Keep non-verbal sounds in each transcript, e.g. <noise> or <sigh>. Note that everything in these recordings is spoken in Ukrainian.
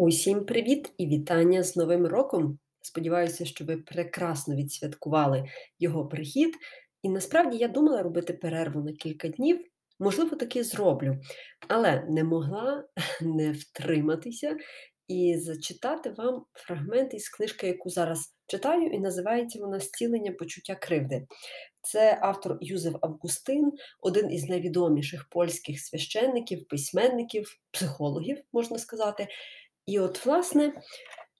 Усім привіт і вітання з Новим роком! Сподіваюся, що ви прекрасно відсвяткували його прихід. І насправді я думала робити перерву на кілька днів, можливо, таки зроблю, але не могла <laughs> не втриматися і зачитати вам фрагмент із книжки, яку зараз читаю, і називається вона Зцілення почуття кривди. Це автор Юзеф Августин, один із найвідоміших польських священників, письменників, психологів, можна сказати. І от, власне,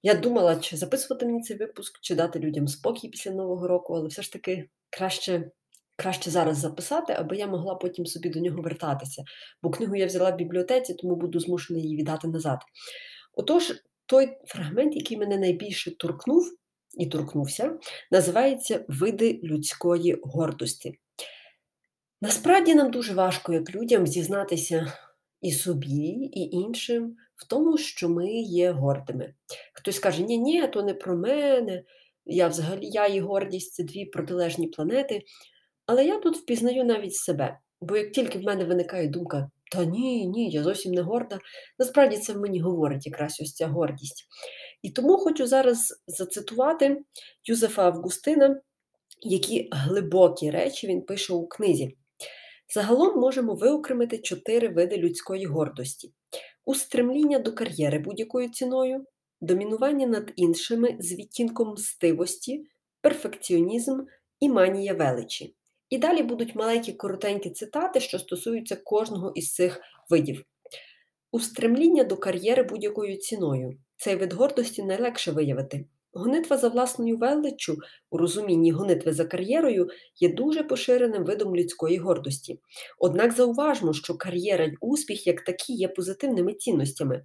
я думала, чи записувати мені цей випуск, чи дати людям спокій після Нового року, але все ж таки краще краще зараз записати, аби я могла потім собі до нього вертатися. Бо книгу я взяла в бібліотеці, тому буду змушена її віддати назад. Отож, той фрагмент, який мене найбільше торкнув і торкнувся, називається Види людської гордості. Насправді нам дуже важко, як людям, зізнатися і собі, і іншим в тому, що ми є гордими. Хтось каже, ні, ні, то не про мене, я взагалі я і гордість це дві протилежні планети. Але я тут впізнаю навіть себе. Бо як тільки в мене виникає думка, та ні, ні, я зовсім не горда, насправді це в мені говорить якраз ось ця гордість. І тому хочу зараз зацитувати Юзефа Августина, які глибокі речі він пише у книзі. Загалом можемо виокремити чотири види людської гордості: устремління до кар'єри будь-якою ціною, домінування над іншими з відтінком мстивості, перфекціонізм і манія величі. І далі будуть маленькі коротенькі цитати, що стосуються кожного із цих видів. Устремління до кар'єри будь-якою ціною. Цей вид гордості найлегше виявити. Гонитва за власною величчю у розумінні гонитви за кар'єрою є дуже поширеним видом людської гордості. Однак зауважмо, що кар'єра й успіх як такі є позитивними цінностями.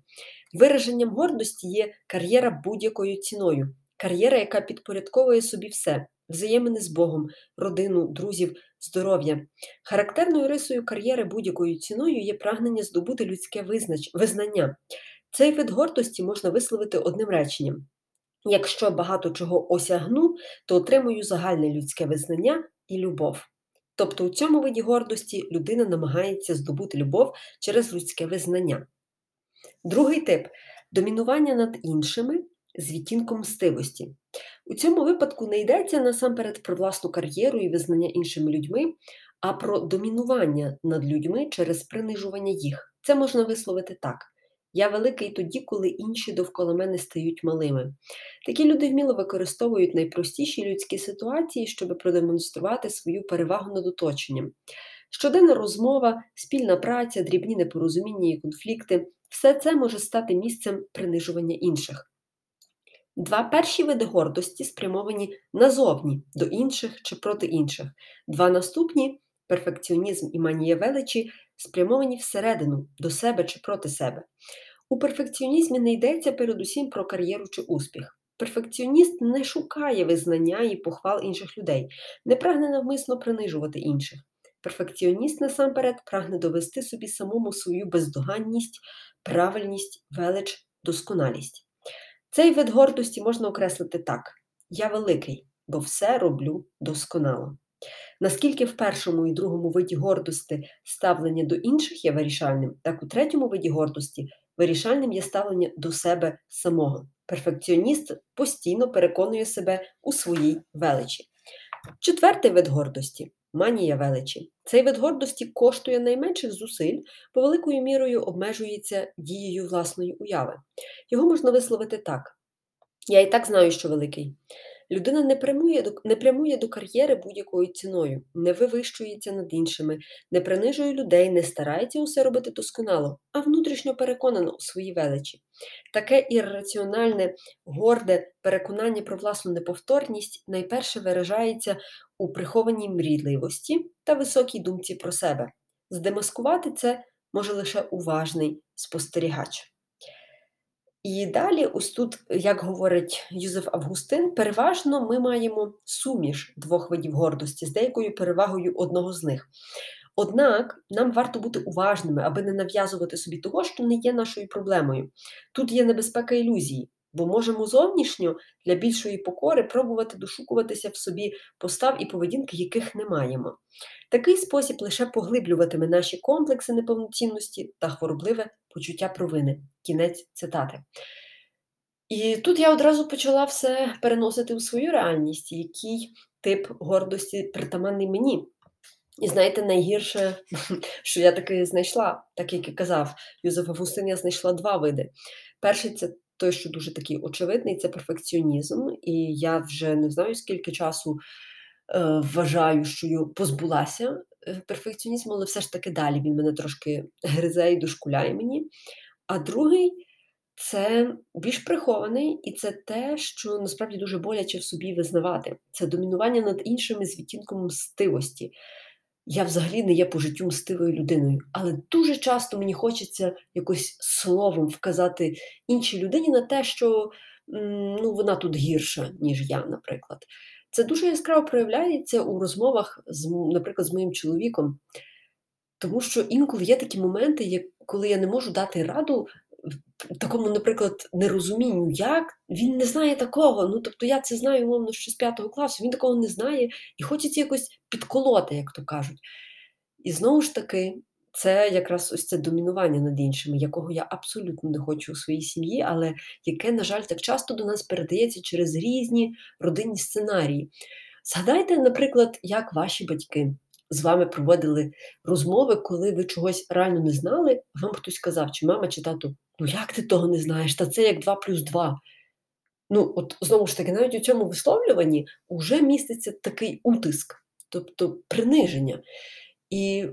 Вираженням гордості є кар'єра будь-якою ціною, кар'єра, яка підпорядковує собі все взаємини з Богом, родину, друзів, здоров'я. Характерною рисою кар'єри будь-якою ціною є прагнення здобути людське визнання. Цей вид гордості можна висловити одним реченням. Якщо багато чого осягну, то отримую загальне людське визнання і любов. Тобто у цьому виді гордості людина намагається здобути любов через людське визнання. Другий тип домінування над іншими з відтінком мстивості. У цьому випадку не йдеться насамперед про власну кар'єру і визнання іншими людьми, а про домінування над людьми через принижування їх. Це можна висловити так. Я великий тоді, коли інші довкола мене стають малими. Такі люди вміло використовують найпростіші людські ситуації, щоб продемонструвати свою перевагу над оточенням. Щоденна розмова, спільна праця, дрібні непорозуміння і конфлікти все це може стати місцем принижування інших. Два перші види гордості спрямовані назовні до інших чи проти інших. Два наступні перфекціонізм і манія величі спрямовані всередину до себе чи проти себе. У перфекціонізмі не йдеться передусім про кар'єру чи успіх. Перфекціоніст не шукає визнання і похвал інших людей, не прагне навмисно принижувати інших. Перфекціоніст насамперед прагне довести собі самому свою бездоганність, правильність, велич, досконалість. Цей вид гордості можна окреслити так: я великий, бо все роблю досконало. Наскільки в першому і другому виді гордості ставлення до інших є вирішальним, так у третьому виді гордості вирішальним є ставлення до себе самого. Перфекціоніст постійно переконує себе у своїй величі. Четвертий вид гордості манія величі. Цей вид гордості коштує найменших зусиль, бо великою мірою обмежується дією власної уяви. Його можна висловити так: я і так знаю, що великий. Людина не прямує до не прямує до кар'єри будь-якою ціною, не вивищується над іншими, не принижує людей, не старається усе робити досконало, а внутрішньо переконано у своїй величі. Таке ірраціональне, горде переконання про власну неповторність найперше виражається у прихованій мрійливості та високій думці про себе. Здемаскувати це може лише уважний спостерігач. І далі, ось тут, як говорить Юзеф Августин, переважно ми маємо суміш двох видів гордості з деякою перевагою одного з них. Однак нам варто бути уважними, аби не нав'язувати собі того, що не є нашою проблемою. Тут є небезпека ілюзії, бо можемо зовнішньо для більшої покори пробувати дошукуватися в собі постав і поведінки, яких не маємо. Такий спосіб лише поглиблюватиме наші комплекси неповноцінності та хворобливе почуття провини. Кінець цитати. І тут я одразу почала все переносити у свою реальність, який тип гордості притаманний мені. І знаєте, найгірше, <laughs> що я таки знайшла, так як і казав Юзеф Августин, я знайшла два види. Перший це той, що дуже такий очевидний, це перфекціонізм. І я вже не знаю, скільки часу е, вважаю, що я позбулася е, перфекціонізму, але все ж таки далі він мене трошки гризе і дошкуляє мені. А другий це більш прихований, і це те, що насправді дуже боляче в собі визнавати. Це домінування над іншими з відтінком мстивості. Я взагалі не є по життю мстивою людиною, але дуже часто мені хочеться якось словом вказати іншій людині на те, що ну, вона тут гірша, ніж я, наприклад. Це дуже яскраво проявляється у розмовах, з, наприклад, з моїм чоловіком, тому що інколи є такі моменти, коли я не можу дати раду такому, наприклад, нерозумінню, як він не знає такого. Ну, тобто я це знаю, умовно, ще з п'ятого класу, він такого не знає, і хочеться якось підколоти, як то кажуть. І знову ж таки, це якраз ось це домінування над іншими, якого я абсолютно не хочу у своїй сім'ї, але яке, на жаль, так часто до нас передається через різні родинні сценарії. Згадайте, наприклад, як ваші батьки з вами проводили розмови, коли ви чогось реально не знали, вам хтось сказав, чи мама, чи тато, ну як ти того не знаєш? Та це як 2 плюс 2. Ну, от знову ж таки, навіть у цьому висловлюванні вже міститься такий утиск, тобто приниження. І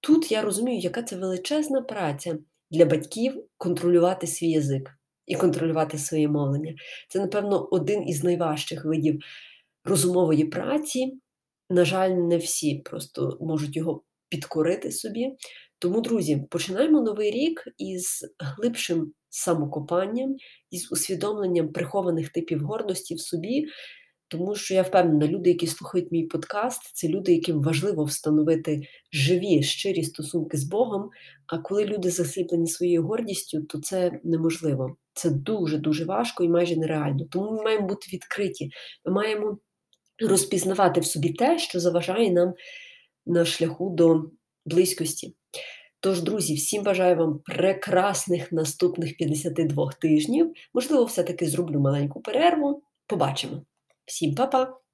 тут я розумію, яка це величезна праця для батьків контролювати свій язик і контролювати своє мовлення. Це, напевно, один із найважчих видів розумової праці, на жаль, не всі просто можуть його підкорити собі. Тому, друзі, починаємо новий рік із глибшим самокопанням, із усвідомленням прихованих типів гордості в собі. Тому що я впевнена, люди, які слухають мій подкаст, це люди, яким важливо встановити живі, щирі стосунки з Богом. А коли люди засліплені своєю гордістю, то це неможливо. Це дуже-дуже важко і майже нереально. Тому ми маємо бути відкриті. Ми маємо розпізнавати в собі те, що заважає нам на шляху до близькості. Тож, друзі, всім бажаю вам прекрасних наступних 52 тижнів. Можливо, все-таки зроблю маленьку перерву. Побачимо. Всім па-па!